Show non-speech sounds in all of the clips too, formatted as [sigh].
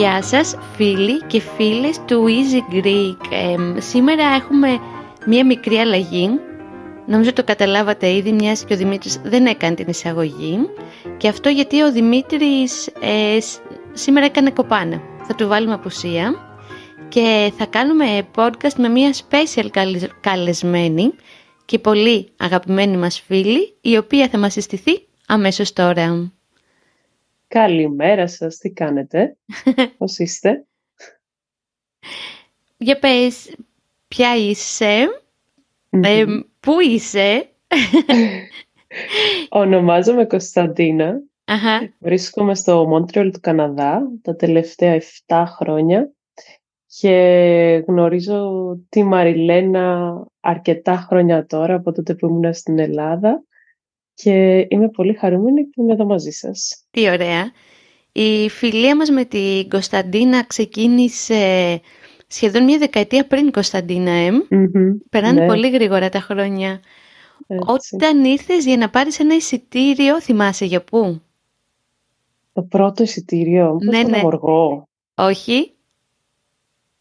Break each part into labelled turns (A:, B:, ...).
A: Γεια σας φίλοι και φίλες του Easy Greek. σήμερα έχουμε μία μικρή αλλαγή. Νομίζω το καταλάβατε ήδη, μιας και ο Δημήτρης δεν έκανε την εισαγωγή. Και αυτό γιατί ο Δημήτρης ε, σήμερα έκανε κοπάνα. Θα του βάλουμε απουσία και θα κάνουμε podcast με μία special καλεσμένη και πολύ αγαπημένη μας φίλη, η οποία θα μας συστηθεί αμέσως τώρα.
B: Καλημέρα σας, τι κάνετε, [laughs] πώς είστε;
A: Για πες, ποια είσαι, ε, πού είσαι;
B: Ονομάζομαι Κωνσταντίνα. Αχα. Βρίσκομαι στο Μόντρεολ του Καναδά τα τελευταία 7 χρόνια και γνωρίζω τη Μαριλένα αρκετά χρόνια τώρα από τότε που ήμουν στην Ελλάδα και είμαι πολύ χαρούμενη που είμαι εδώ μαζί σας.
A: Τι ωραία. Η φιλία μας με την Κωνσταντίνα ξεκίνησε σχεδόν μια δεκαετία πριν Κωνσταντίνα εμ. Περάνε ναι. πολύ γρήγορα τα χρόνια. Όταν ήρθες για να πάρεις ένα εισιτήριο, θυμάσαι για πού;
B: Το πρώτο εισιτήριο, ναι, ναι. Αμοργό.
A: Όχι.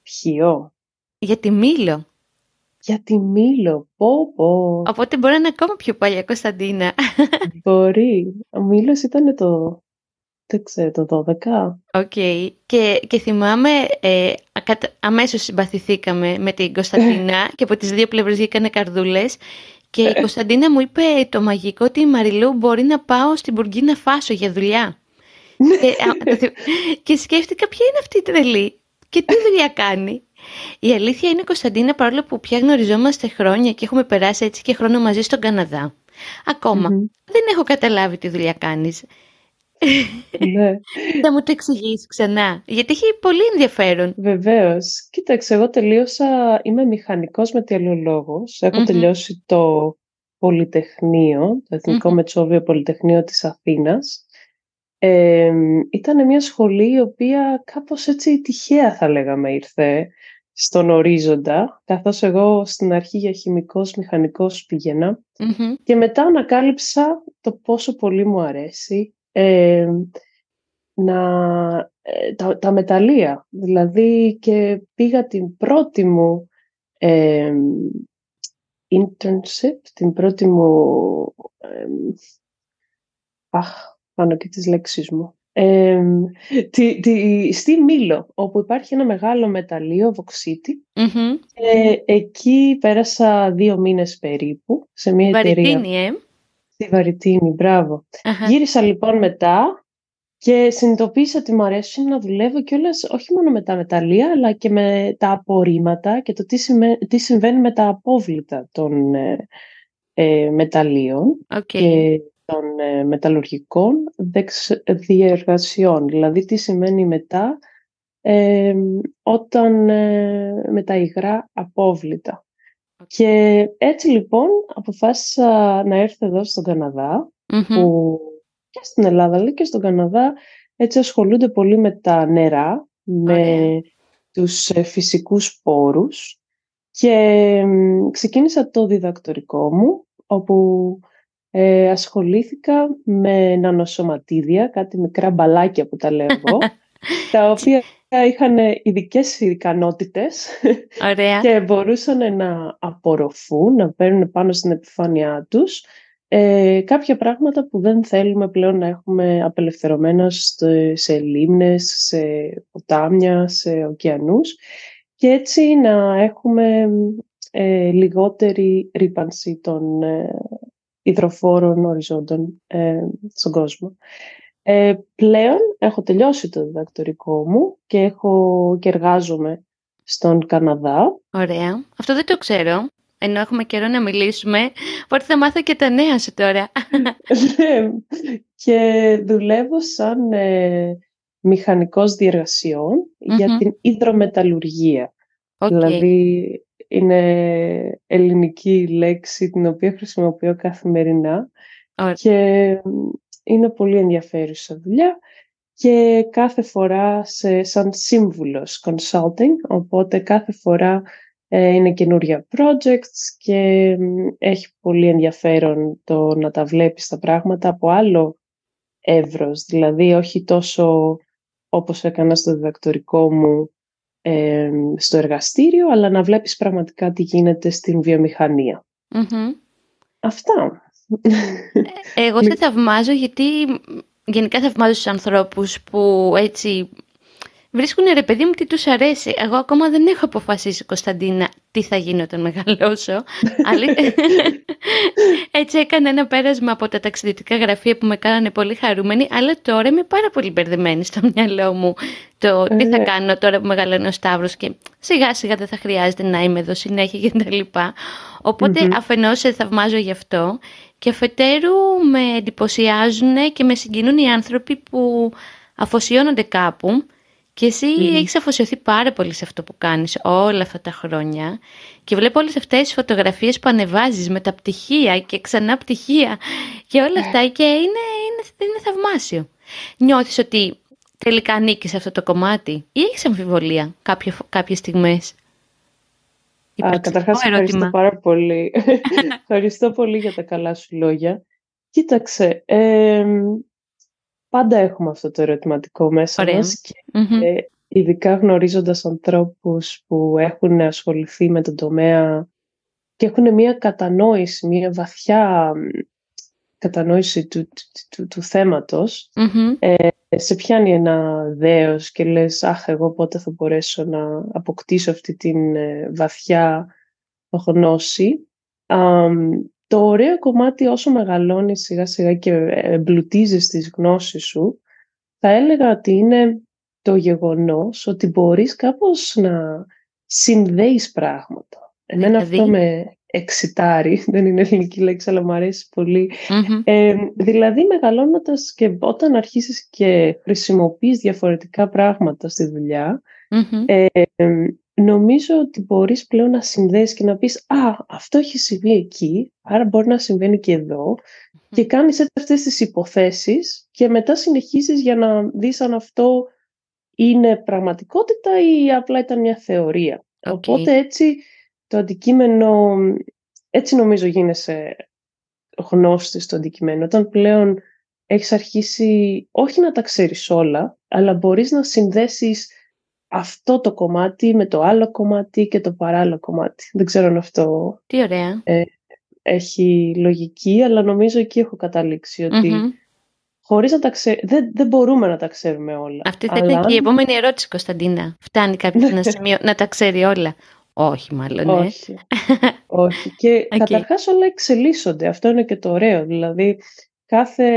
B: Ποιο;
A: Για τη Μήλο.
B: Για τη Μήλο, πω πω.
A: Οπότε μπορεί να είναι ακόμα πιο παλιά Κωνσταντίνα.
B: Μπορεί. Ο Μήλος ήταν το, δεν ξέρω, το 12.
A: Οκ. Και, και θυμάμαι, ε, αμέσως συμπαθηθήκαμε με την Κωνσταντίνα και από τις δύο πλευρές βγήκανε καρδούλες και η Κωνσταντίνα μου είπε το μαγικό ότι η Μαριλού μπορεί να πάω στην Μπουρκίνα Φάσο για δουλειά. και, και σκέφτηκα ποια είναι αυτή η τρελή και τι δουλειά κάνει. Η αλήθεια είναι, Κωνσταντίνα, παρόλο που πια γνωριζόμαστε χρόνια και έχουμε περάσει έτσι και χρόνο μαζί στον Καναδά, δεν έχω καταλάβει τι δουλειά κάνεις. Ναι. [laughs] Θα μου το εξηγήσει ξανά, γιατί έχει πολύ ενδιαφέρον.
B: Βεβαίως. Κοίταξε, εγώ τελείωσα, είμαι μηχανικός μεταλλολόγος. Έχω τελειώσει το Πολυτεχνείο, το Εθνικό mm Μετσόβιο Πολυτεχνείο της Αθήνας. Ε, ήταν μια σχολή η οποία κάπως έτσι τυχαία θα λέγαμε ήρθε στον ορίζοντα, καθώς εγώ στην αρχή για χημικός μηχανικός και μετά ανακάλυψα το πόσο πολύ μου αρέσει να, ε, τα, τα μεταλλεία. Δηλαδή και πήγα την πρώτη μου internship, την πρώτη μου... αχ, πάνω και τις λέξεις μου τη, τη, στη Μήλο, όπου υπάρχει ένα μεγάλο μεταλλείο, βοξίτη. εκεί πέρασα δύο μήνες περίπου, σε μια
A: Βαρυτίνη, εταιρεία. ε;
B: Στη Βαρυτίνη, Γύρισα λοιπόν μετά και συνειδητοποίησα ότι μου αρέσει να δουλεύω κιόλας όχι μόνο με τα μεταλλεία, αλλά και με τα απορρίμματα και το τι, τι συμβαίνει με τα απόβλητα των ε, ε μεταλλείων.
A: Okay
B: των ε, μεταλλουργικών διεργασιών. Δηλαδή, τι σημαίνει μετά ε, όταν ε, με τα υγρά απόβλητα. Και έτσι λοιπόν αποφάσισα να έρθω εδώ στον καναδα που και στην Ελλάδα αλλά και στον Καναδά έτσι ασχολούνται πολύ με τα νερά, με τους ε, φυσικούς πόρους. Και ξεκίνησα το διδακτορικό μου όπου ε, ασχολήθηκα με νανοσωματίδια, κάτι μικρά μπαλάκια που τα λέω εγώ, [laughs] τα οποία είχαν ειδικές ικανότητες και μπορούσαν να απορροφούν, να παίρνουν πάνω στην επιφάνειά τους ε, κάποια πράγματα που δεν θέλουμε πλέον να έχουμε απελευθερωμένα σε λίμνες, σε ποτάμια, σε ωκεανούς και έτσι να έχουμε ε, λιγότερη ρήπανση των ε, υδροφόρων οριζόντων ε, στον κόσμο. Ε, πλέον έχω τελειώσει το διδακτορικό μου και, έχω, και εργάζομαι στον Καναδά.
A: Ωραία. Αυτό δεν το ξέρω. Ενώ έχουμε καιρό να μιλήσουμε, οπότε θα μάθω και τα νέα σου τώρα. [laughs]
B: Ναι. και δουλεύω σαν ε, μηχανικός για την υδρομεταλλουργία. Δηλαδή είναι ελληνική λέξη την οποία χρησιμοποιώ καθημερινά και είναι πολύ ενδιαφέρουσα δουλειά και κάθε φορά σε, σαν σύμβουλος consulting, οπότε κάθε φορά ε, είναι καινούρια projects και έχει πολύ ενδιαφέρον το να τα βλέπεις τα πράγματα από άλλο εύρος, δηλαδή όχι τόσο όπως έκανα στο διδακτορικό μου ε, στο εργαστήριο, αλλά να βλέπεις πραγματικά τι γίνεται στην βιομηχανια Αυτά.
A: Ε, εγώ σε θαυμάζω γιατί γενικά θαυμάζω τους ανθρώπους που έτσι βρίσκουν ρε παιδί μου τι τους αρέσει. Εγώ ακόμα δεν έχω αποφασίσει, Κωνσταντίνα, τι θα γίνω όταν μεγαλώσω. [laughs] Έτσι έκανα ένα πέρασμα από τα ταξιδιωτικά γραφεία που με κάνανε πολύ χαρούμενη, αλλά τώρα είμαι πάρα πολύ μπερδεμένη στο μυαλό μου το τι θα ε. κάνω τώρα που μεγαλώνει ο Σταύρος και σιγά σιγά δεν θα χρειάζεται να είμαι εδώ συνέχεια και τα λοιπά. Οπότε mm-hmm. αφενός σε θαυμάζω γι' αυτό και αφετέρου με εντυπωσιάζουν και με συγκινούν οι άνθρωποι που αφοσιώνονται κάπου και εσύ mm. έχεις αφοσιωθεί πάρα πολύ σε αυτό που κάνεις όλα αυτά τα χρόνια και βλέπω όλες αυτές τις φωτογραφίες που ανεβάζεις με τα πτυχία και ξανά πτυχία και όλα αυτά και είναι, είναι, είναι θαυμάσιο. Νιώθεις ότι τελικά ανήκεις σε αυτό το κομμάτι ή έχεις αμφιβολία κάποιο, κάποιες στιγμές;
B: Α, καταρχάς ευχαριστώ πάρα πολύ. [laughs] ευχαριστώ πολύ για τα καλά σου λόγια. Κοίταξε, ε, πάντα έχουμε αυτό το ερωτηματικό μέσα Ωραία. μας και mm ειδικά γνωρίζοντας ανθρώπους που έχουν ασχοληθεί με τον τομέα και έχουν μια κατανόηση, μια βαθιά κατανόηση του, του, του, θέματος, ε, σε πιάνει ένα δέος και λες «Αχ, εγώ πότε θα μπορέσω να αποκτήσω αυτή την ε, βαθιά γνώση». Το ωραίο κομμάτι όσο μεγαλώνει σιγά σιγά και εμπλουτίζεις τις γνώσεις σου, θα έλεγα ότι είναι το γεγονός ότι μπορείς κάπως να συνδέεις πράγματα. Εμένα δηλαδή; αυτό με εξητάρει, [laughs] δεν είναι ελληνική λέξη αλλά μου αρέσει Ε, δηλαδή μεγαλώνοντας και όταν αρχίσεις και χρησιμοποιείς διαφορετικά πράγματα στη δουλειά, ε, νομίζω ότι μπορείς πλέον να συνδέσεις και να πεις «Α, αυτό έχει συμβεί εκεί, άρα μπορεί να συμβαίνει και εδω και κάνεις έτσι αυτές τις υποθέσεις και μετά συνεχίζεις για να δεις αν αυτό είναι πραγματικότητα ή απλά ήταν μια θεωρία. Οπότε έτσι το αντικείμενο, έτσι νομίζω γίνεσαι γνώστης στο αντικείμενο. Όταν πλέον έχεις αρχίσει όχι να τα ξέρεις όλα, αλλά μπορείς να συνδέσεις αυτό το κομμάτι με το άλλο κομμάτι και το παράλληλο κομμάτι. Δεν ξέρω αν αυτό
A: Τι ωραία.
B: Ε, έχει λογική, αλλά νομίζω εκεί έχω καταλήξει ότι χωρίς να τα δεν, δεν μπορούμε να τα ξέρουμε όλα.
A: Αυτή θα αλλά... ήταν και η επόμενη ερώτηση, Κωνσταντίνα. Φτάνει κάποιος [laughs] ένα σημείο να τα ξέρει όλα. Όχι, μάλλον. Ναι.
B: Όχι. Όχι. Και [laughs] okay. καταρχάς όλα εξελίσσονται. Αυτό είναι και το ωραίο. Δηλαδή, κάθε,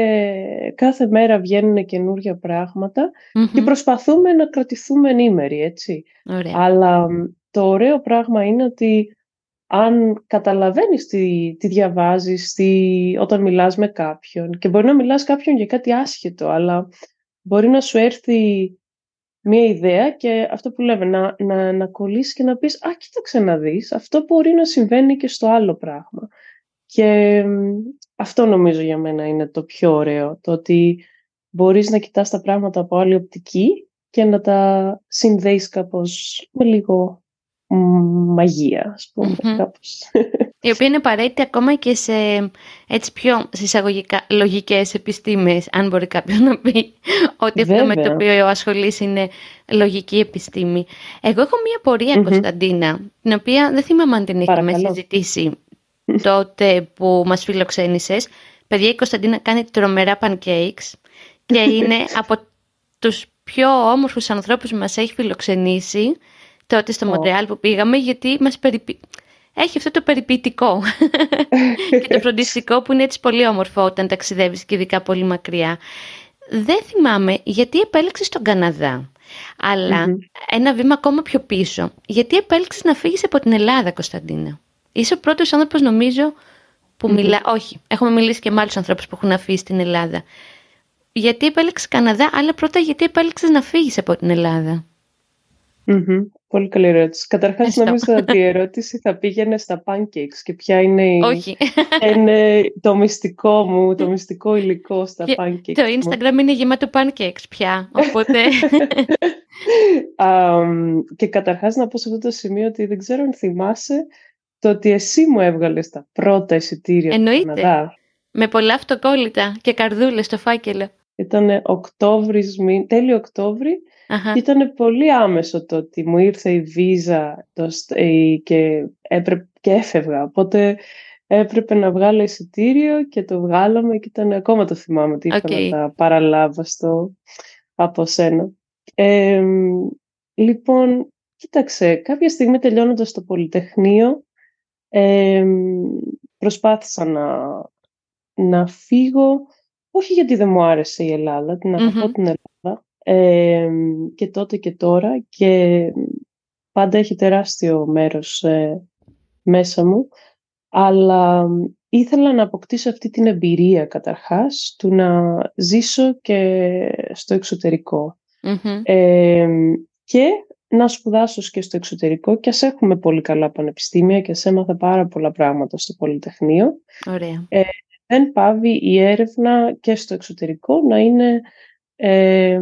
B: κάθε μέρα βγαίνουν καινούργια και προσπαθούμε να κρατηθούμε ενήμεροι, έτσι. Αλλά το ωραίο πράγμα είναι ότι αν καταλαβαίνεις τι, τι διαβάζεις, τι, όταν μιλάς με κάποιον και μπορεί να μιλάς κάποιον για κάτι άσχετο, αλλά μπορεί να σου έρθει μία ιδέα και αυτό που λέμε, να, να, να κολλήσεις και να πεις «Α, κοίταξε να δεις, αυτό μπορεί να συμβαίνει και στο άλλο πράγμα». Και αυτό νομίζω για μένα είναι το πιο ωραίο, το ότι μπορείς να κοιτάς τα πράγματα από άλλη οπτική και να τα συνδέεις κάπως με λίγο μαγεία, ας πούμε, κάπως.
A: Η οποία είναι απαραίτητη ακόμα και σε έτσι πιο συσσαγωγικά λογικές επιστήμες, αν μπορεί κάποιος να πει ότι αυτό με το οποίο ασχολείς είναι λογική επιστήμη. Εγώ έχω μία πορεία, Κωνσταντίνα, την οποία δεν θυμάμαι αν την είχαμε συζητήσει τότε που μας φιλοξένησες. Παιδιά, η Κωνσταντίνα κάνει τρομερά pancakes και [laughs] είναι από τους πιο όμορφους ανθρώπους που μας έχει φιλοξενήσει τότε στο Μοντρεάλ που πήγαμε, γιατί μας περιποι... έχει αυτό το περιποιητικό [laughs] και το φροντιστικό που είναι έτσι πολύ όμορφο όταν ταξιδεύεις και ειδικά πολύ μακριά. Δεν θυμάμαι γιατί επέλεξες τον Καναδά. ένα βήμα ακόμα πιο πίσω. Γιατί επέλεξες να φύγεις από την Ελλάδα, Κωνσταντίνα. Είσαι ο πρώτος άνθρωπος νομίζω που mm μιλά... Όχι, έχουμε μιλήσει και με άλλους ανθρώπους που έχουν αφήσει την Ελλάδα. Γιατί επέλεξες Καναδά, αλλά πρώτα γιατί επέλεξες να φύγεις από την ελλαδα
B: Πολύ καλή ερώτηση. Καταρχάς, νομίζω ότι η ερώτηση θα πήγαινε στα pancakes και ποια είναι, η...
A: Όχι.
B: είναι το μυστικό μου, το μυστικό υλικό στα και pancakes.
A: Το Instagram είναι γεμάτο pancakes πια, οπότε... [laughs]
B: um, και καταρχάς να πω σε αυτό το σημείο ότι δεν ξέρω αν θυμάσαι το ότι εσύ μου έβγαλες τα πρώτα εισιτήρια
A: Εννοείται. του Καναδά. Με πολλά αυτοκόλλητα και καρδούλες στο φάκελο.
B: Ήταν Οκτώβρης, τέλειο Οκτώβρη ήταν πολύ άμεσο το ότι μου ήρθε η βίζα το, και, έπρεπε, και έφευγα. Οπότε έπρεπε να βγάλω εισιτήριο και το βγάλαμε και ήταν ακόμα το θυμάμαι ότι ήρθα να τα παραλάβω στο, από σένα. λοιπόν, κοίταξε, κάποια στιγμή τελειώνοντας το Πολυτεχνείο προσπάθησα να, να φύγω, όχι γιατί δεν μου άρεσε η Ελλάδα, την αγαπω την Ελλάδα, και τότε και τώρα και πάντα έχει τεράστιο μέρος ε, μέσα μου αλλά ήθελα να αποκτήσω αυτή την εμπειρία καταρχάς του να ζήσω και στο εξωτερικο και να σπουδάσω και στο εξωτερικό και ας έχουμε πολύ καλά πανεπιστήμια και ας έμαθα πάρα πολλά πράγματα στο Πολυτεχνείο.
A: Ωραία. Ε,
B: δεν πάβει η έρευνα και στο εξωτερικό να είναι ε,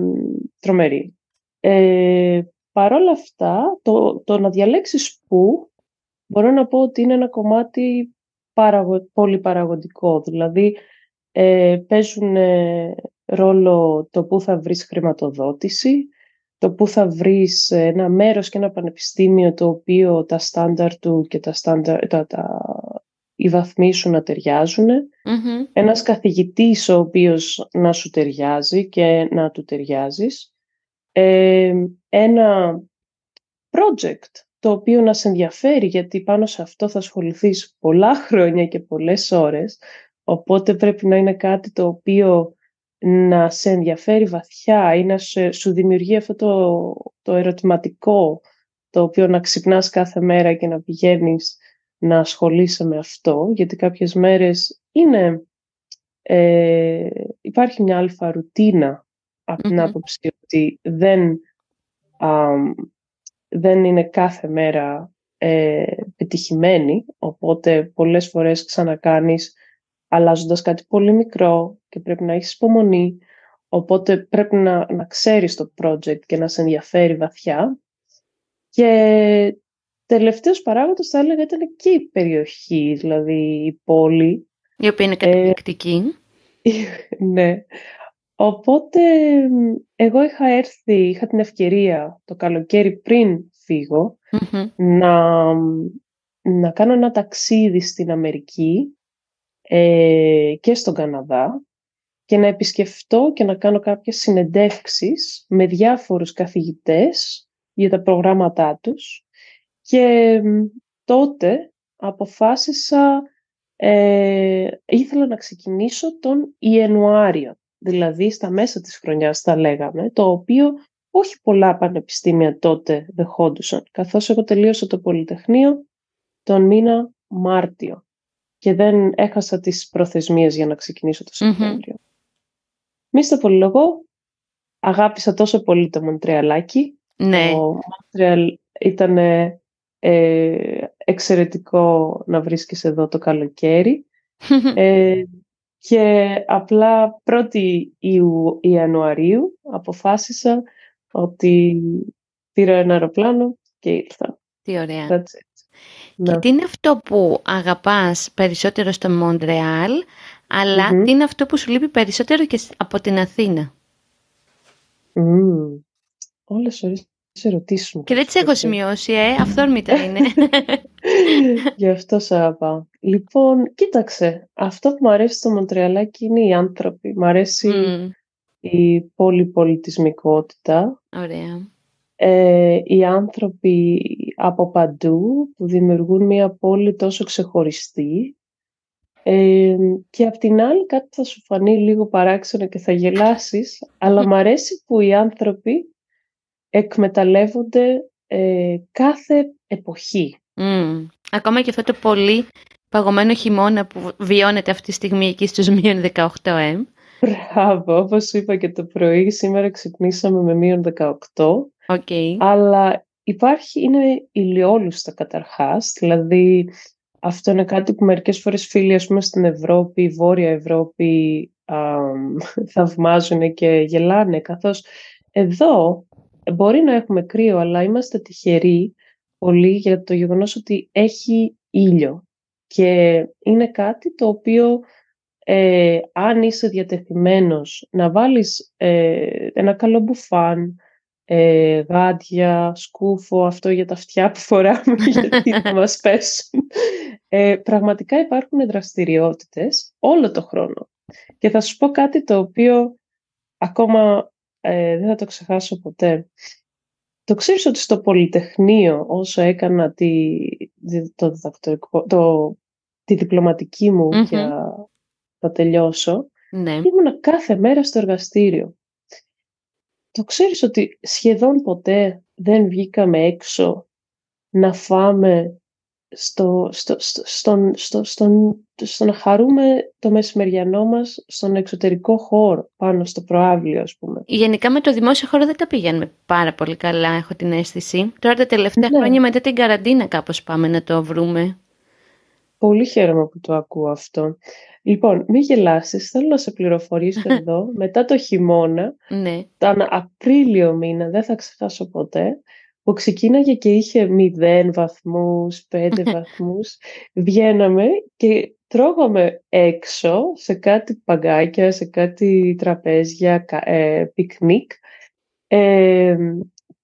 B: τρομερή. Ε, Παρ' όλα αυτά, το, το να διαλέξεις πού, μπορώ να πω ότι είναι ένα κομμάτι παραγω, πολύ παραγωγικό. Δηλαδή, ε, παίζουν ε, ρόλο το πού θα βρεις χρηματοδότηση, το πού θα βρεις ένα μέρος και ένα πανεπιστήμιο το οποίο τα στάνταρ του και τα, στάνταρ, τα, τα, οι βαθμοί σου να ταιριάζουν. Mm-hmm. Ένας καθηγητής ο οποίος να σου ταιριάζει και να του ταιριάζεις. Ε, ένα project το οποίο να σε ενδιαφέρει γιατί πάνω σε αυτό θα ασχοληθείς πολλά χρόνια και πολλές ώρες οπότε πρέπει να είναι κάτι το οποίο να σε ενδιαφέρει βαθιά ή να σου δημιουργεί αυτό το, το ερωτηματικό το οποίο να ξυπνάς κάθε μέρα και να πηγαίνεις να ασχολείσαι με αυτό, γιατί κάποιες μέρες είναι, ε, υπάρχει μια αλφα ρουτίνα από την άποψη ότι δεν, δεν είναι κάθε μέρα ε, πετυχημένη, οπότε πολλές φορές ξανακάνεις αλλάζοντας κάτι πολύ μικρό και πρέπει να έχεις υπομονή, οπότε πρέπει να, να ξέρεις το project και να σε ενδιαφέρει βαθιά. Και τελευταίος παράγοντας θα έλεγα ήταν και η περιοχή, δηλαδή η πόλη.
A: Η οποία είναι καταπληκτική.
B: Ε, [laughs] ναι. Οπότε εγώ είχα έρθει, είχα την ευκαιρία το καλοκαίρι πριν φυγω να, να κάνω ένα ταξίδι στην Αμερική ε, και στον Καναδά και να επισκεφτώ και να κάνω κάποιες συνεντεύξεις με διάφορους καθηγητές για τα προγράμματά τους και τότε αποφάσισα, ε, ήθελα να ξεκινήσω τον Ιανουάριο, δηλαδή στα μέσα της χρονιάς θα λέγαμε, το οποίο όχι πολλά πανεπιστήμια τότε δεχόντουσαν, καθώς εγώ τελείωσα το Πολυτεχνείο τον μήνα Μάρτιο και δεν έχασα τις προθεσμίες για να ξεκινήσω το Σεπτέμβριο. Mm-hmm. Μη στο πολυλογώ, αγάπησα τόσο πολύ το Μοντρεαλάκι.
A: Ναι.
B: Το Μοντρεαλ ήταν ε, εξαιρετικό να βρίσκεις εδώ το καλοκαίρι. [laughs] ε, και απλά 1η Ιανουαρίου αποφάσισα ότι πήρα ένα αεροπλάνο και ήρθα.
A: Τι ωραία. Και ναι. τι είναι αυτό που αγαπάς περισσότερο στο Μοντρεάλ, τι είναι αυτό που σου λείπει περισσότερο και από την Αθήνα;
B: Mm. Όλες ωραίες ερωτήσεις μου.
A: Και δεν τις έχω σημειώσει, ε. Αυθόρμητα [laughs] είναι.
B: Γι' αυτό σ' αγαπάω. Λοιπόν, κοίταξε. Αυτό που μου αρέσει στο Μοντρεαλάκι είναι οι άνθρωποι. Μ' αρέσει η πολυπολιτισμικότητα.
A: Ωραία.
B: Ε, οι άνθρωποι από παντού που δημιουργούν μια πόλη τόσο ξεχωριστή ε, και απ' την άλλη κάτι θα σου φανεί λίγο παράξενο και θα γελάσεις αλλά μου αρέσει που οι άνθρωποι εκμεταλλεύονται ε, κάθε εποχή.
A: Mm. Ακόμα και αυτό το πολύ παγωμένο χειμώνα που βιώνεται αυτή τη στιγμή εκεί στους μείον 18 ε.
B: Μπράβο, όπως είπα και το πρωί, σήμερα ξυπνήσαμε με μείον 18.
A: Okay.
B: Αλλά υπάρχει, είναι ηλιόλουστα καταρχάς, δηλαδή αυτό είναι κάτι που μερικές φορές φίλοι ας πούμε, στην Ευρώπη, Βόρεια Ευρώπη α, [laughs] θαυμάζουν και γελάνε, καθώς εδώ μπορεί να έχουμε κρύο, αλλά είμαστε τυχεροί πολύ για το γεγονός ότι έχει ήλιο. Και είναι κάτι το οποίο ε, αν είσαι διατεθειμένος να βάλεις ε, ένα καλό μπουφάν, ε, γάντια, σκούφο, αυτό για τα αυτιά που φοράμε [laughs] γιατί θα μας πέσουν. Ε, πραγματικά υπάρχουν δραστηριότητες όλο το χρόνο. Και θα σου πω κάτι το οποίο ακόμα ε, δεν θα το ξεχάσω ποτέ. Το ξέρεις ότι στο Πολυτεχνείο όσο έκανα τη, το, το, τη διπλωματική μου για να τελειώσω, ναι. ήμουνα κάθε μέρα στο εργαστήριο. Το ξέρεις ότι σχεδόν ποτέ δεν βγήκαμε έξω να φάμε στο, στο, στο, στον, στο, στον, στο να χαρούμε το μεσημεριανό μας στον εξωτερικό χώρο, πάνω στο προάβλιο ας πούμε.
A: Γενικά με το δημόσιο χώρο δεν τα πηγαίνουμε πάρα πολύ καλά, έχω την αίσθηση. Τώρα τα τελευταία ναι. χρόνια μετά την καραντίνα κάπως πάμε να το βρούμε.
B: Πολύ χαίρομαι που το ακούω αυτό. Λοιπόν, μην γελάσεις, θέλω να σε πληροφορήσω [laughs] εδώ, μετά το χειμώνα, ναι. τον Απρίλιο μήνα, δεν θα ξεχάσω ποτέ, που ξεκίναγε και είχε 0 βαθμούς, 5 βαθμούς, βγαίναμε και τρώγαμε έξω σε κάτι παγκάκια, σε κάτι τραπέζια, ε, πικνίκ. Ε,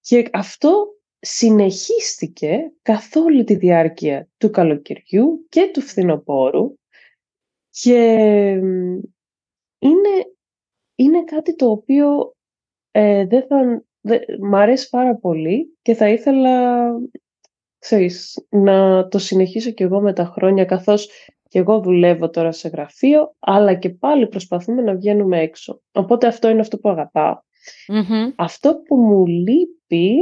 B: και αυτό συνεχίστηκε καθ' όλη τη διάρκεια του καλοκαιριού και του φθινοπόρου. Και είναι, είναι κάτι το οποίο ε, δεν θα, μ' αρέσει πάρα πολύ και θα ήθελα ξέρεις, να το συνεχίσω κι εγώ με τα χρόνια καθώς και εγώ δουλεύω τώρα σε γραφείο αλλά και πάλι προσπαθούμε να βγαίνουμε έξω. Οπότε αυτό είναι αυτό που αγαπαω Αυτό που μου λείπει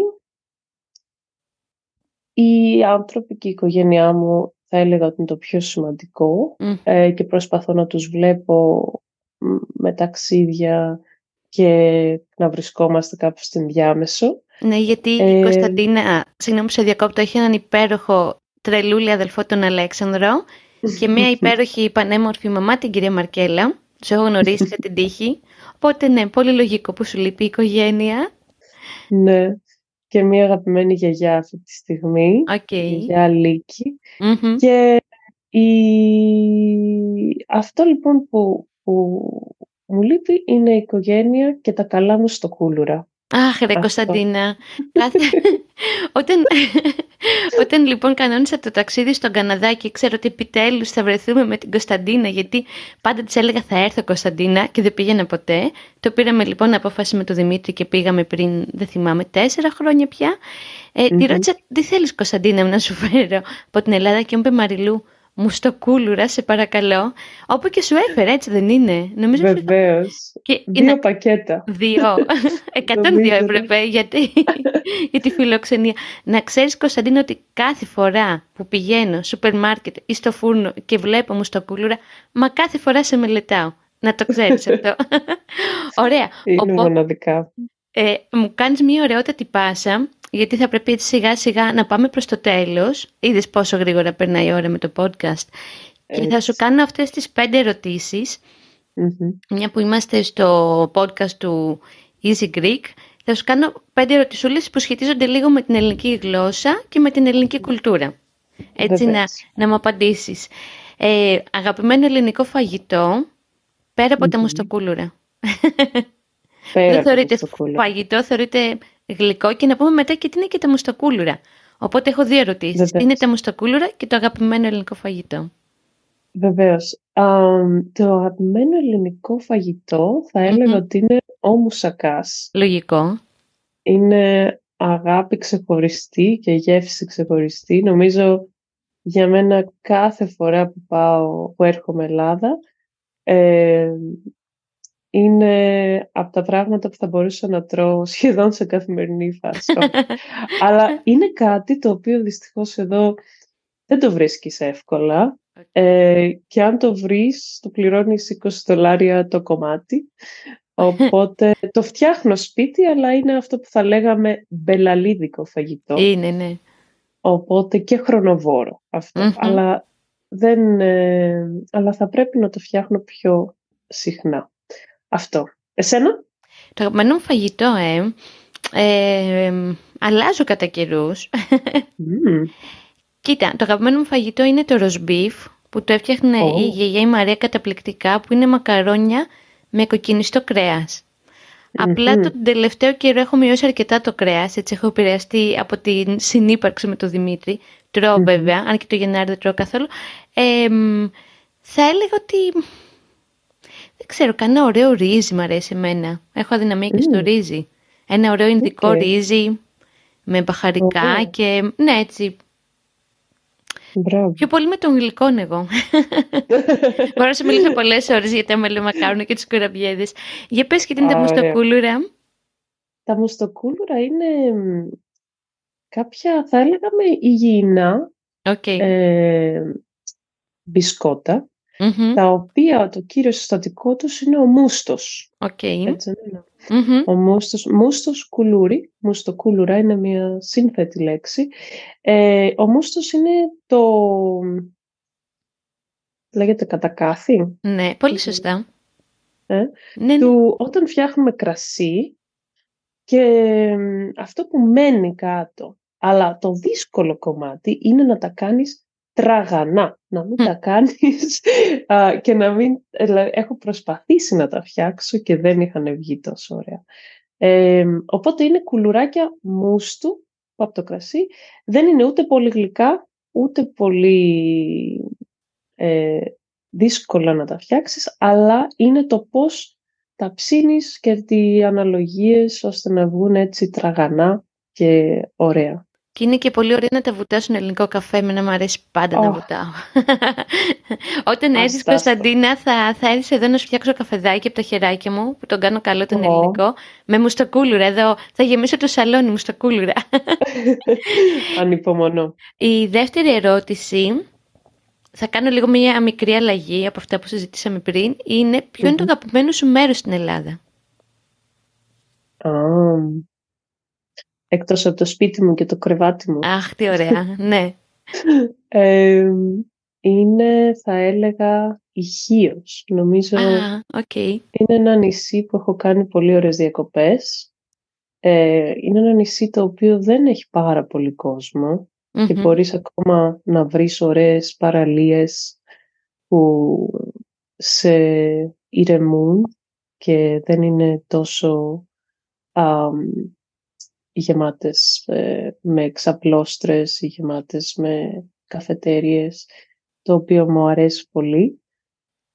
B: οι άνθρωποι και η οικογένειά μου θα έλεγα ότι είναι το πιο σημαντικό ε, και προσπαθώ να τους βλέπω με ταξίδια και να βρισκόμαστε κάπου στην διάμεσο.
A: Ναι, γιατί η ε, Κωνσταντίνα, συγγνώμη σε διακόπτω, έχει έναν υπέροχο τρελούλη αδελφό τον Αλέξανδρο [laughs] και μια υπέροχη πανέμορφη μαμά την κυρία Μαρκέλα. Τους έχω γνωρίσει για την τύχη. Οπότε ναι, πολύ λογικό που σου λείπει η οικογένεια.
B: Ναι και μία αγαπημένη γιαγιά αυτή τη στιγμή, okay. η γιαγιά Και η... αυτό λοιπόν που, που μου λείπει είναι η οικογένεια και τα καλά μου στο κούλουρα.
A: Αχ, ρε Κωνσταντίνα. [laughs] όταν, όταν λοιπόν κανόνισα το ταξίδι στον Καναδά και ξέρω ότι επιτέλους θα βρεθούμε με την Κωνσταντίνα, γιατί πάντα της έλεγα θα έρθω Κωνσταντίνα και δεν πήγαινα ποτέ. Το πήραμε λοιπόν απόφαση με τον Δημήτρη και πήγαμε πριν, δεν θυμάμαι, τέσσερα χρόνια πια. Ε, Τη ρώτησα, τι θέλεις Κωνσταντίνα να σου φέρω από την Ελλάδα; και μου είπε Μαριλού, μου στο κούλουρα, σε παρακαλώ. Όπου και σου έφερε, έτσι δεν είναι.
B: Νομίζω Βεβαίως. Και... Δύο είναι... πακέτα.
A: Δύο. [laughs] 102 έπρεπε γιατί... για τη φιλοξενία. Να ξέρεις Κωνσταντίνο ότι κάθε φορά που πηγαίνω σούπερ μάρκετ ή στο φούρνο και βλέπω μου στο κούλουρα, μα κάθε φορά σε μελετάω. Να το ξέρεις αυτό. [laughs] Ωραία.
B: Είναι μοναδικά.
A: Ε, μου κάνεις μια ωραιότατη πάσα γιατί θα πρέπει σιγά σιγά να πάμε προς το τέλος. Είδες πόσο γρήγορα περνάει η ώρα με το podcast. Και θα σου κάνω αυτές τις πέντε Μια που είμαστε στο podcast του Easy Greek, θα σου κάνω πέντε ερωτησούλες που σχετίζονται λίγο με την ελληνική γλώσσα και με την ελληνική κουλτούρα. Έτσι να, να μου απαντήσεις. Ε, αγαπημένο ελληνικό φαγητό, πέρα από τα μουστοκούλουρα.
B: Πέρα
A: Δεν θεωρείται φαγητό, θεωρείται γλυκό και να πούμε μετά και τι είναι και τα μουστακούλουρα. Οπότε έχω δύο ερωτήσεις. Τι είναι τα μουστακούλουρα και το αγαπημένο ελληνικό φαγητό.
B: Βεβαίως. το αγαπημένο ελληνικό φαγητό θα ελεγα ότι είναι ο μουσακάς.
A: Λογικό.
B: Είναι αγάπη ξεχωριστή και γεύση ξεχωριστή. Νομίζω για μένα κάθε φορά που πάω, που έρχομαι Ελλάδα, ε, είναι από τα πράγματα που θα μπορούσα να τρώω [laughs] σχεδόν σε καθημερινή φάση. [laughs] Αλλά είναι κάτι το οποίο δυστυχώς εδώ δεν το βρίσκεις εύκολα ε, και αν το βρεις το πληρώνεις 20 δολάρια το κομμάτι Οπότε [laughs] το φτιάχνω σπίτι, αλλά είναι αυτό που θα λέγαμε μπελαλίδικο φαγητό.
A: Είναι, ναι.
B: Οπότε και χρονοβόρο Αλλά, δεν, ε, αλλά θα πρέπει να το φτιάχνω πιο συχνά. Αυτό. Εσένα;
A: Το αγαπημένο μου φαγητό, ε, ε, αλλάζω κατά καιρούς. Κοίτα, το αγαπημένο μου φαγητό είναι το ροσμπίφ, που το έφτιαχνε η γιαγιά η Μαρία καταπληκτικά, που είναι μακαρόνια με κοκκινιστό κρέας. Απλά τον τελευταίο καιρό έχω μειώσει αρκετά το κρέας, έτσι έχω επηρεαστεί από την συνύπαρξη με τον Δημήτρη. Τρώω βέβαια, αν και το Γενάρη δεν τρώω καθόλου. θα έλεγα ότι, δεν ξέρω, κανένα ωραίο ρύζι μου αρέσει εμένα. Έχω αδυναμία και στο ρύζι. Ένα ωραίο ινδικό ρύζι με μπαχαρικά και ναι έτσι
B: Μπράβο.
A: Πιο πολύ με τον γλυκόν εγώ. [laughs] Μπορώ να σου μιλήσω πολλές ώρες για τα μελομακάρονα και του κουραμπιέδες. Για πες και τι είναι τα μουστοκούλουρα.
B: Τα μουστοκούλουρα είναι κάποια, θα έλεγα, υγιεινά
A: okay.
B: ε, μπισκότα τα οποία το κύριο συστατικό τους είναι ο μούστος.
A: Okay.
B: Έτσι Ο μούστος, μούστος κουλούρι, μουστοκούλουρα είναι μια σύνθετη λέξη. Ε, ο μούστος είναι το... λέγεται κατακάθι.
A: Ναι, πολύ σωστά.
B: Ε, ναι, ναι. Του, όταν φτιάχνουμε κρασί και αυτό που μένει κάτω, αλλά το δύσκολο κομμάτι είναι να τα κάνεις τραγανά, να μην τα κάνεις [laughs] και να μην... έχω προσπαθήσει να τα φτιάξω και δεν είχαν βγει τόσο ωραία. οπότε είναι κουλουράκια μουστου από το κρασί. Δεν είναι ούτε πολύ γλυκά, ούτε πολύ ε, δύσκολα να τα φτιάξεις, αλλά είναι το πώς τα ψήνεις και τι αναλογίες ώστε να βγουν έτσι τραγανά και ωραία.
A: Και είναι και πολύ ωραία να τα βουτάσουν ελληνικό καφέ. με να μου αρέσει πάντα να βουτάω. [laughs] Όταν έρθεις Κωνσταντίνα, θα, θα έρθεις εδώ να σου φτιάξω καφεδάκι από τα χεράκια μου, που τον κάνω καλό τον ελληνικό, με μουστακούλουρα. Εδώ θα γεμίσω το σαλόνι μουστακούλουρα. [laughs]
B: Ανυπομονώ.
A: Η δεύτερη ερώτηση, θα κάνω λίγο μια μικρή αλλαγή από αυτά που συζητήσαμε πριν, είναι ποιο είναι το αγαπημένο σου μέρος στην Ελλάδα;
B: Εκτός από το σπίτι μου και το κρεβάτι μου.
A: Αχ, τι ωραία, [laughs] ναι.
B: είναι, θα έλεγα, ηχείος. Νομίζω
A: Α, okay.
B: είναι ένα νησί που έχω κάνει πολύ ωραίες διακοπές. Ε, είναι ένα νησί το οποίο δεν έχει πάρα πολύ και μπορείς ακόμα να βρεις ωραίες παραλίες που σε ηρεμούν και δεν είναι τόσο γεμάτες ε, με εξαπλώστρες ή γεμάτες με καφετέριες, το οποίο μου αρέσει πολύ.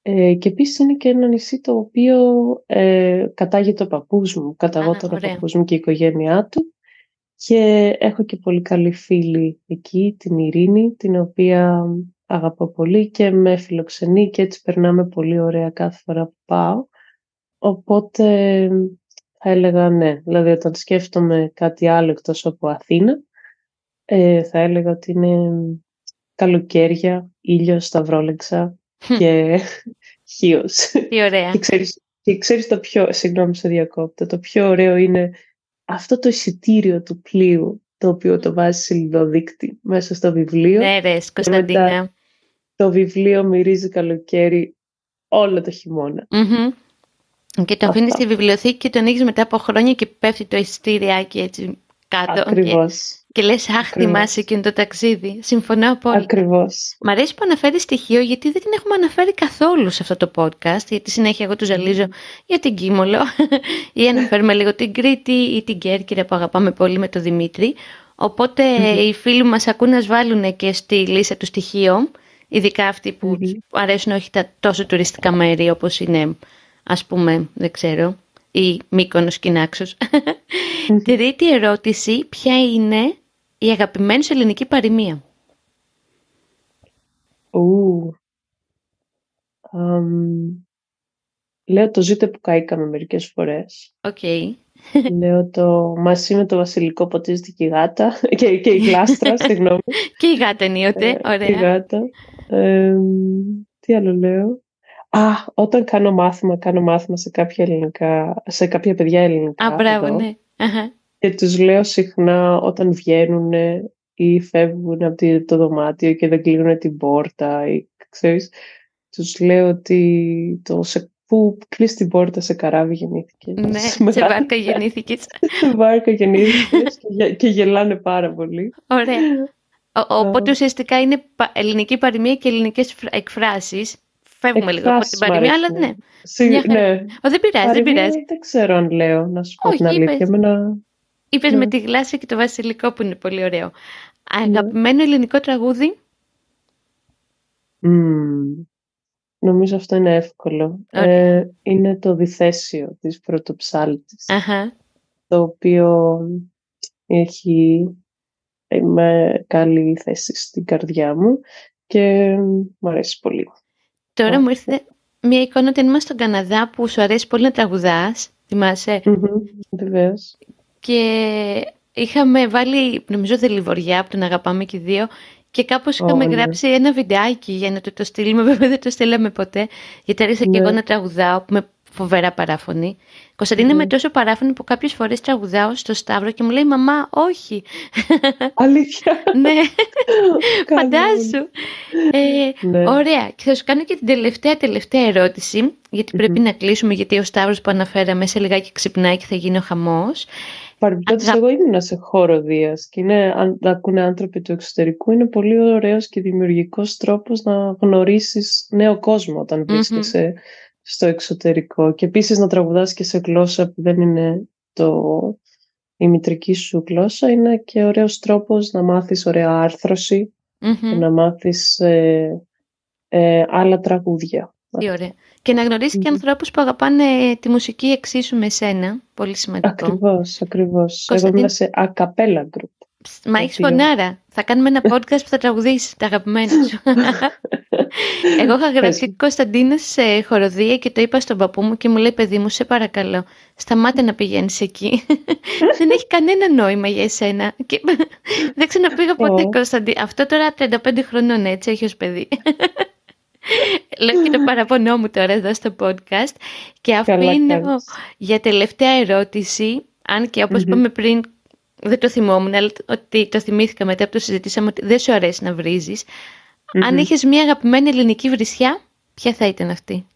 B: Ε, και επίσης είναι και ένα νησί το οποίο ε, κατάγεται ο παππούς μου, καταγόταν ο παππούς μου και η οικογένειά του και έχω και πολύ καλή φίλη εκεί, την Ειρήνη, την οποία αγαπώ πολύ και με φιλοξενεί και έτσι περνάμε πολύ ωραία κάθε φορά που πάω. Οπότε θα έλεγα ναι. Δηλαδή όταν σκέφτομαι κάτι άλλο εκτός από Αθήνα, ε, θα έλεγα ότι είναι καλοκαίρια, ήλιος, σταυρόλεξα και [laughs] χίος.
A: Τι ωραία.
B: και, ξέρεις, και ξέρεις το πιο, συγγνώμη σε διακόπτω, το πιο ωραίο είναι αυτό το εισιτήριο του πλοίου το οποίο το βάζει σε λιδοδείκτη μέσα στο βιβλίο.
A: Ναι ρε, Κωνσταντίνα.
B: Το βιβλίο μυρίζει καλοκαίρι όλο το χειμωνα
A: και το αφήνεις στη βιβλιοθήκη και το ανοίγεις μετά από χρόνια και πέφτει το εισιτήριάκι έτσι κάτω.
B: Ακριβώς.
A: Και, και λες, Αχ, θυμάσαι εκείνο το ταξίδι. Συμφωνώ απόλυτα.
B: Ακριβώς.
A: Μ' αρέσει που αναφέρεις στοιχείο γιατί δεν την έχουμε αναφέρει καθόλου σε αυτό το podcast. Γιατί συνέχεια εγώ του ζαλίζω για την Κίμολο [laughs] ή αναφέρουμε λίγο την Κρήτη ή την Κέρκυρα που αγαπάμε πολύ με τον Δημήτρη. Οπότε οι φίλοι μας ακούν να βάλουν και στη λίστα του στοιχείο, ειδικά αυτοί που αρέσουν όχι τα τόσο τουριστικά μέρη όπως είναι ας πούμε, δεν ξέρω, ή Μύκονος Κινάξος. Τρίτη ερώτηση, ποια είναι η αγαπημένη σου ελληνική παροιμία;
B: Ου, λέω το ζήτω που καήκαμε μερικές φορές.
A: Οκ.
B: Λέω το μαζί με το βασιλικό ποτίζεται και η γάτα και, και η γλάστρα, [laughs] συγγνώμη.
A: και η γάτα ενίοτε, ωραία.
B: Και η γάτα. τι άλλο λέω; Α, όταν κάνω μάθημα, κάνω μάθημα σε κάποια, ελληνικά, σε κάποια παιδιά ελληνικά.
A: Α, μπράβο, ναι.
B: Και τους λέω συχνά όταν βγαίνουν ή φεύγουν από το δωμάτιο και δεν κλείνουν την πόρτα ή ξέρεις, τους λέω ότι το σε που κλείσει την πόρτα σε καράβι γεννήθηκε.
A: Ναι, σε βάρκα γεννήθηκες. [laughs]
B: σε βάρκα γεννήθηκες και, γελάνε πάρα πολύ.
A: Ωραία. Οπότε ουσιαστικά είναι ελληνική παροιμία και ελληνικές εκφράσεις. Φεύγουμε λίγο από την παροιμία, αλλά ναι.
B: ναι.
A: Ο, δεν πειράζει, δεν πειράζει.
B: Δεν ξέρω αν λέω, να σου πω την αλήθεια.
A: Είπες, με τη γλάσσα και το βασιλικό που είναι πολύ ωραίο. Αγαπημένο ελληνικό τραγούδι;
B: Νομίζω αυτό είναι εύκολο. Ε, είναι το διθέσιο της πρωτοψάλτης. Το οποίο έχει με καλή θέση στην καρδιά μου και μου αρέσει πολύ.
A: Τώρα μου ήρθε μια εικόνα ότι είμαστε στον Καναδά που σου αρέσει πολύ να τραγουδάς. Θυμάσαι;
B: Mm-hmm,
A: Και είχαμε βάλει, νομίζω, δελιβοριά που τον αγαπάμε και δύο και κάπως είχαμε ναι. γράψει ένα βιντεάκι για να το, το στείλουμε, [laughs] βέβαια δεν το στείλαμε ποτέ, γιατί άρχισα και εγώ ναι. να τραγουδάω με φοβερά παράφωνη. Κωνσταντίνα είμαι τόσο παράφωνη που κάποιες φορές τραγουδάω στο Σταύρο και μου λέει «Μαμά, όχι».
B: Αλήθεια. [laughs]
A: ναι, φαντάσου. Ε, ναι. Ωραία. Και θα σου κάνω και την τελευταία τελευταία ερώτηση, γιατί πρέπει να κλείσουμε, γιατί ο Σταύρος που αναφέραμε σε λιγάκι ξυπνάει και θα γίνει ο χαμός.
B: Παρεμπιπτόντως, εγώ ήμουν σε χώρο Δίας και είναι, αν τα ακούνε άνθρωποι του εξωτερικού, είναι πολύ ωραίος και δημιουργικός τρόπος να γνωρίσεις νέο κόσμο όταν βρίσκεσαι στο εξωτερικό. Και επίσης να τραγουδάς και σε γλώσσα που δεν είναι το, η μητρική σου γλώσσα, είναι και ωραίος τρόπος να μάθεις ωραία και να μάθεις ε, ε, άλλα τραγούδια.
A: Τι ωραία. Και να γνωρίσει και ανθρώπους που αγαπάνε τη μουσική εξίσου με σένα. Πολύ σημαντικό.
B: Ακριβώς, ακριβώς. Εγώ είμαι σε ακαπέλα group.
A: Μα έχεις φωνάρα. Θα κάνουμε ένα podcast που θα τραγουδήσεις τα αγαπημένα σου. [laughs] Εγώ είχα γραφτεί Κωνσταντίνα σε χοροδία και το είπα στον παππού μου και μου λέει: Παιδί μου, σε παρακαλώ, σταμάτε να πηγαίνεις εκεί. [laughs] Δεν έχει κανένα νόημα για εσένα. Και [laughs] δεν ξαναπήγα ποτέ Κωνσταντίνα. Αυτό τώρα 35 χρονών έτσι έχει ως παιδί. [laughs] Λέω και το παραπονό μου τώρα εδώ στο podcast και αφήνω για τελευταία ερώτηση, αν και όπως είπαμε πριν δεν το θυμόμουν, αλλά ότι το θυμήθηκα μετά που το συζητήσαμε ότι δεν σου αρέσει να βρίζεις. Αν είχες μια αγαπημένη ελληνική βρισιά, ποια θα ήταν αυτή;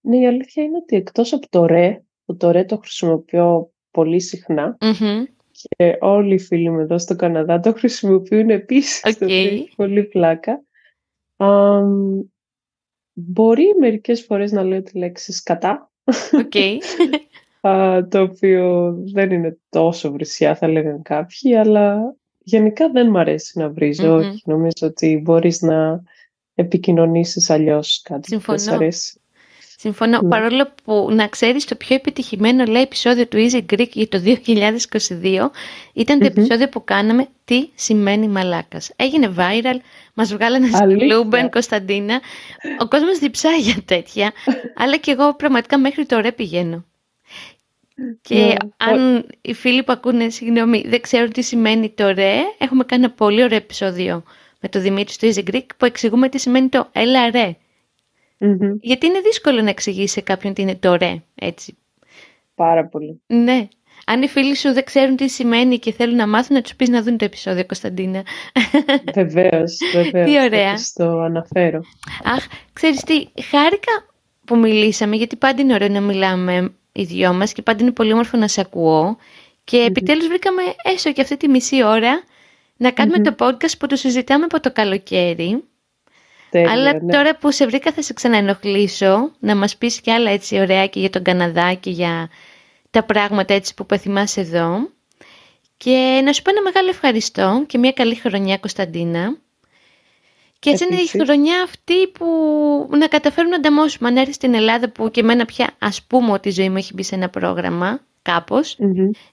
B: ναι, η αλήθεια είναι ότι εκτός από το ρε, που το ρε το χρησιμοποιώ πολύ και όλοι οι φίλοι μου εδώ στο Καναδά το χρησιμοποιούν επίσης. Okay. πολύ πλάκα. μπορεί μερικές φορές να λέω τη λέξη σκατά.
A: Okay. [laughs]
B: το οποίο δεν είναι τόσο βρυσιά θα λέγανε κάποιοι, αλλά γενικά δεν μου αρέσει να βρίζω. Όχι, νομίζω ότι μπορείς να επικοινωνήσεις αλλιώς κάτι
A: Συμφωνώ. που αρέσει. Συμφωνώ. Ναι. Παρόλο που να ξέρεις το πιο επιτυχημένο λέει επεισόδιο του Easy Greek για το 2022 ήταν το επεισόδιο που κάναμε «Τι σημαίνει μαλάκας». Έγινε viral, μας βγάλανε στο Λούμπεν, Κωνσταντίνα. Ο κόσμος διψάει για τέτοια, [laughs] αλλά και εγώ πραγματικά μέχρι τώρα πηγαίνω. Και ναι. αν οι φίλοι που ακούνε, συγγνώμη, δεν ξέρουν τι σημαίνει το ρε, έχουμε κάνει ένα πολύ ωραίο επεισόδιο με το Δημήτρη στο Easy Greek που εξηγούμε τι σημαίνει το έλα ρε. Mm-hmm. Γιατί είναι δύσκολο να εξηγήσει σε κάποιον τι είναι το ρε, έτσι.
B: Πάρα πολύ.
A: Ναι. Αν οι φίλοι σου δεν ξέρουν τι σημαίνει και θέλουν να μάθουν, να τους πεις να δουν το επεισόδιο, Κωνσταντίνα. [laughs]
B: Βεβαίως, βεβαίως.
A: Τι ωραία.
B: Θα το αναφέρω.
A: Αχ, ξέρεις τι, χάρηκα που μιλήσαμε, γιατί πάντα είναι ωραίο να μιλάμε οι δυο μας και πάντα είναι πολύ όμορφο να σε ακούω. Και mm-hmm. επιτέλους βρήκαμε έστω και αυτή τη μισή ώρα να κάνουμε mm-hmm. το podcast που το συζητάμε από το καλοκαίρι. Αλλά ναι. τώρα που σε βρήκα θα σε ξαναενοχλήσω να μας πεις και άλλα έτσι ωραία και για τον Καναδά και για τα πράγματα έτσι που πεθυμάσαι εδώ. Και να σου πω ένα μεγάλο ευχαριστώ και μια καλή χρονιά Κωνσταντίνα. Και έτσι είναι η χρονιά αυτή που να καταφέρουμε να ανταμώσουμε. Αν έρθεις στην Ελλάδα που και εμένα πια ας πούμε ότι η ζωή μου έχει μπει σε ένα πρόγραμμα κάπως,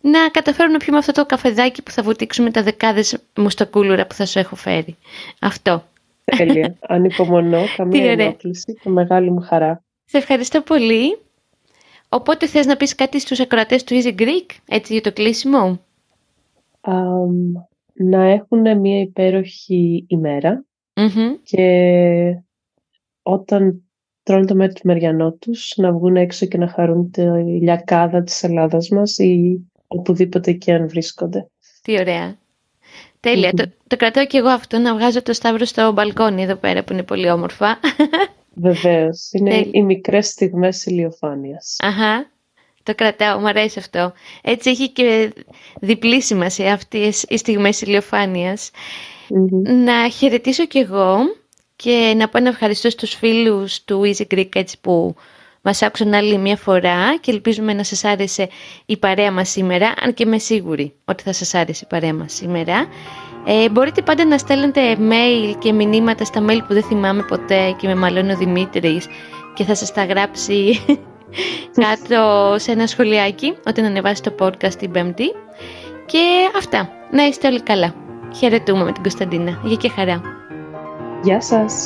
A: να καταφέρουμε να πιούμε αυτό το καφεδάκι που θα βουτήξουμε τα δεκάδες μουστακούλουρα που θα σου έχω φέρει. Αυτό.
B: Τέλεια. [laughs] Ανυπομονώ. Καμία ενόχληση και μεγάλη μου χαρά.
A: Σε ευχαριστώ πολύ. Οπότε θες να πεις κάτι στους ακροατές του Easy Greek, έτσι για το κλείσιμο;
B: να έχουν μια υπέροχη Και όταν τρώνε το μέρος του Μεριανό τους, να βγουν έξω και να χαρούν τη λιακάδα της Ελλάδας μας ή οπουδήποτε και αν βρίσκονται.
A: Τι ωραία. Τέλεια. Το, το κρατάω και εγώ αυτό, να βγάζω το σταύρο στο μπαλκόνι εδώ πέρα που είναι πολύ όμορφα.
B: Βεβαίως. Είναι οι μικρές στιγμές ηλιοφάνειας.
A: Αχα. Το κρατάω, μου αρέσει αυτό. Έτσι έχει και διπλή σημασία αυτές οι στιγμές Να χαιρετήσω κι εγώ και να πω να ευχαριστώ στους φίλους του Easy Greek έτσι που μας άκουσαν άλλη μια φορά και ελπίζουμε να σας άρεσε η παρέα μας σήμερα, αν και είμαι σίγουρη ότι θα σας άρεσε η παρέα μας σήμερα. Ε, μπορείτε πάντα να στέλνετε mail και μηνύματα στα mail που δεν θυμάμαι ποτέ και με μαλώνει ο Δημήτρης και θα σας τα γράψει [laughs] κάτω σε ένα σχολιάκι όταν ανεβάσει το podcast την Πέμπτη. Και αυτά. Να είστε όλοι καλά. Χαιρετούμε με την Κωνσταντίνα. Γεια και χαρά.
B: Γεια σας.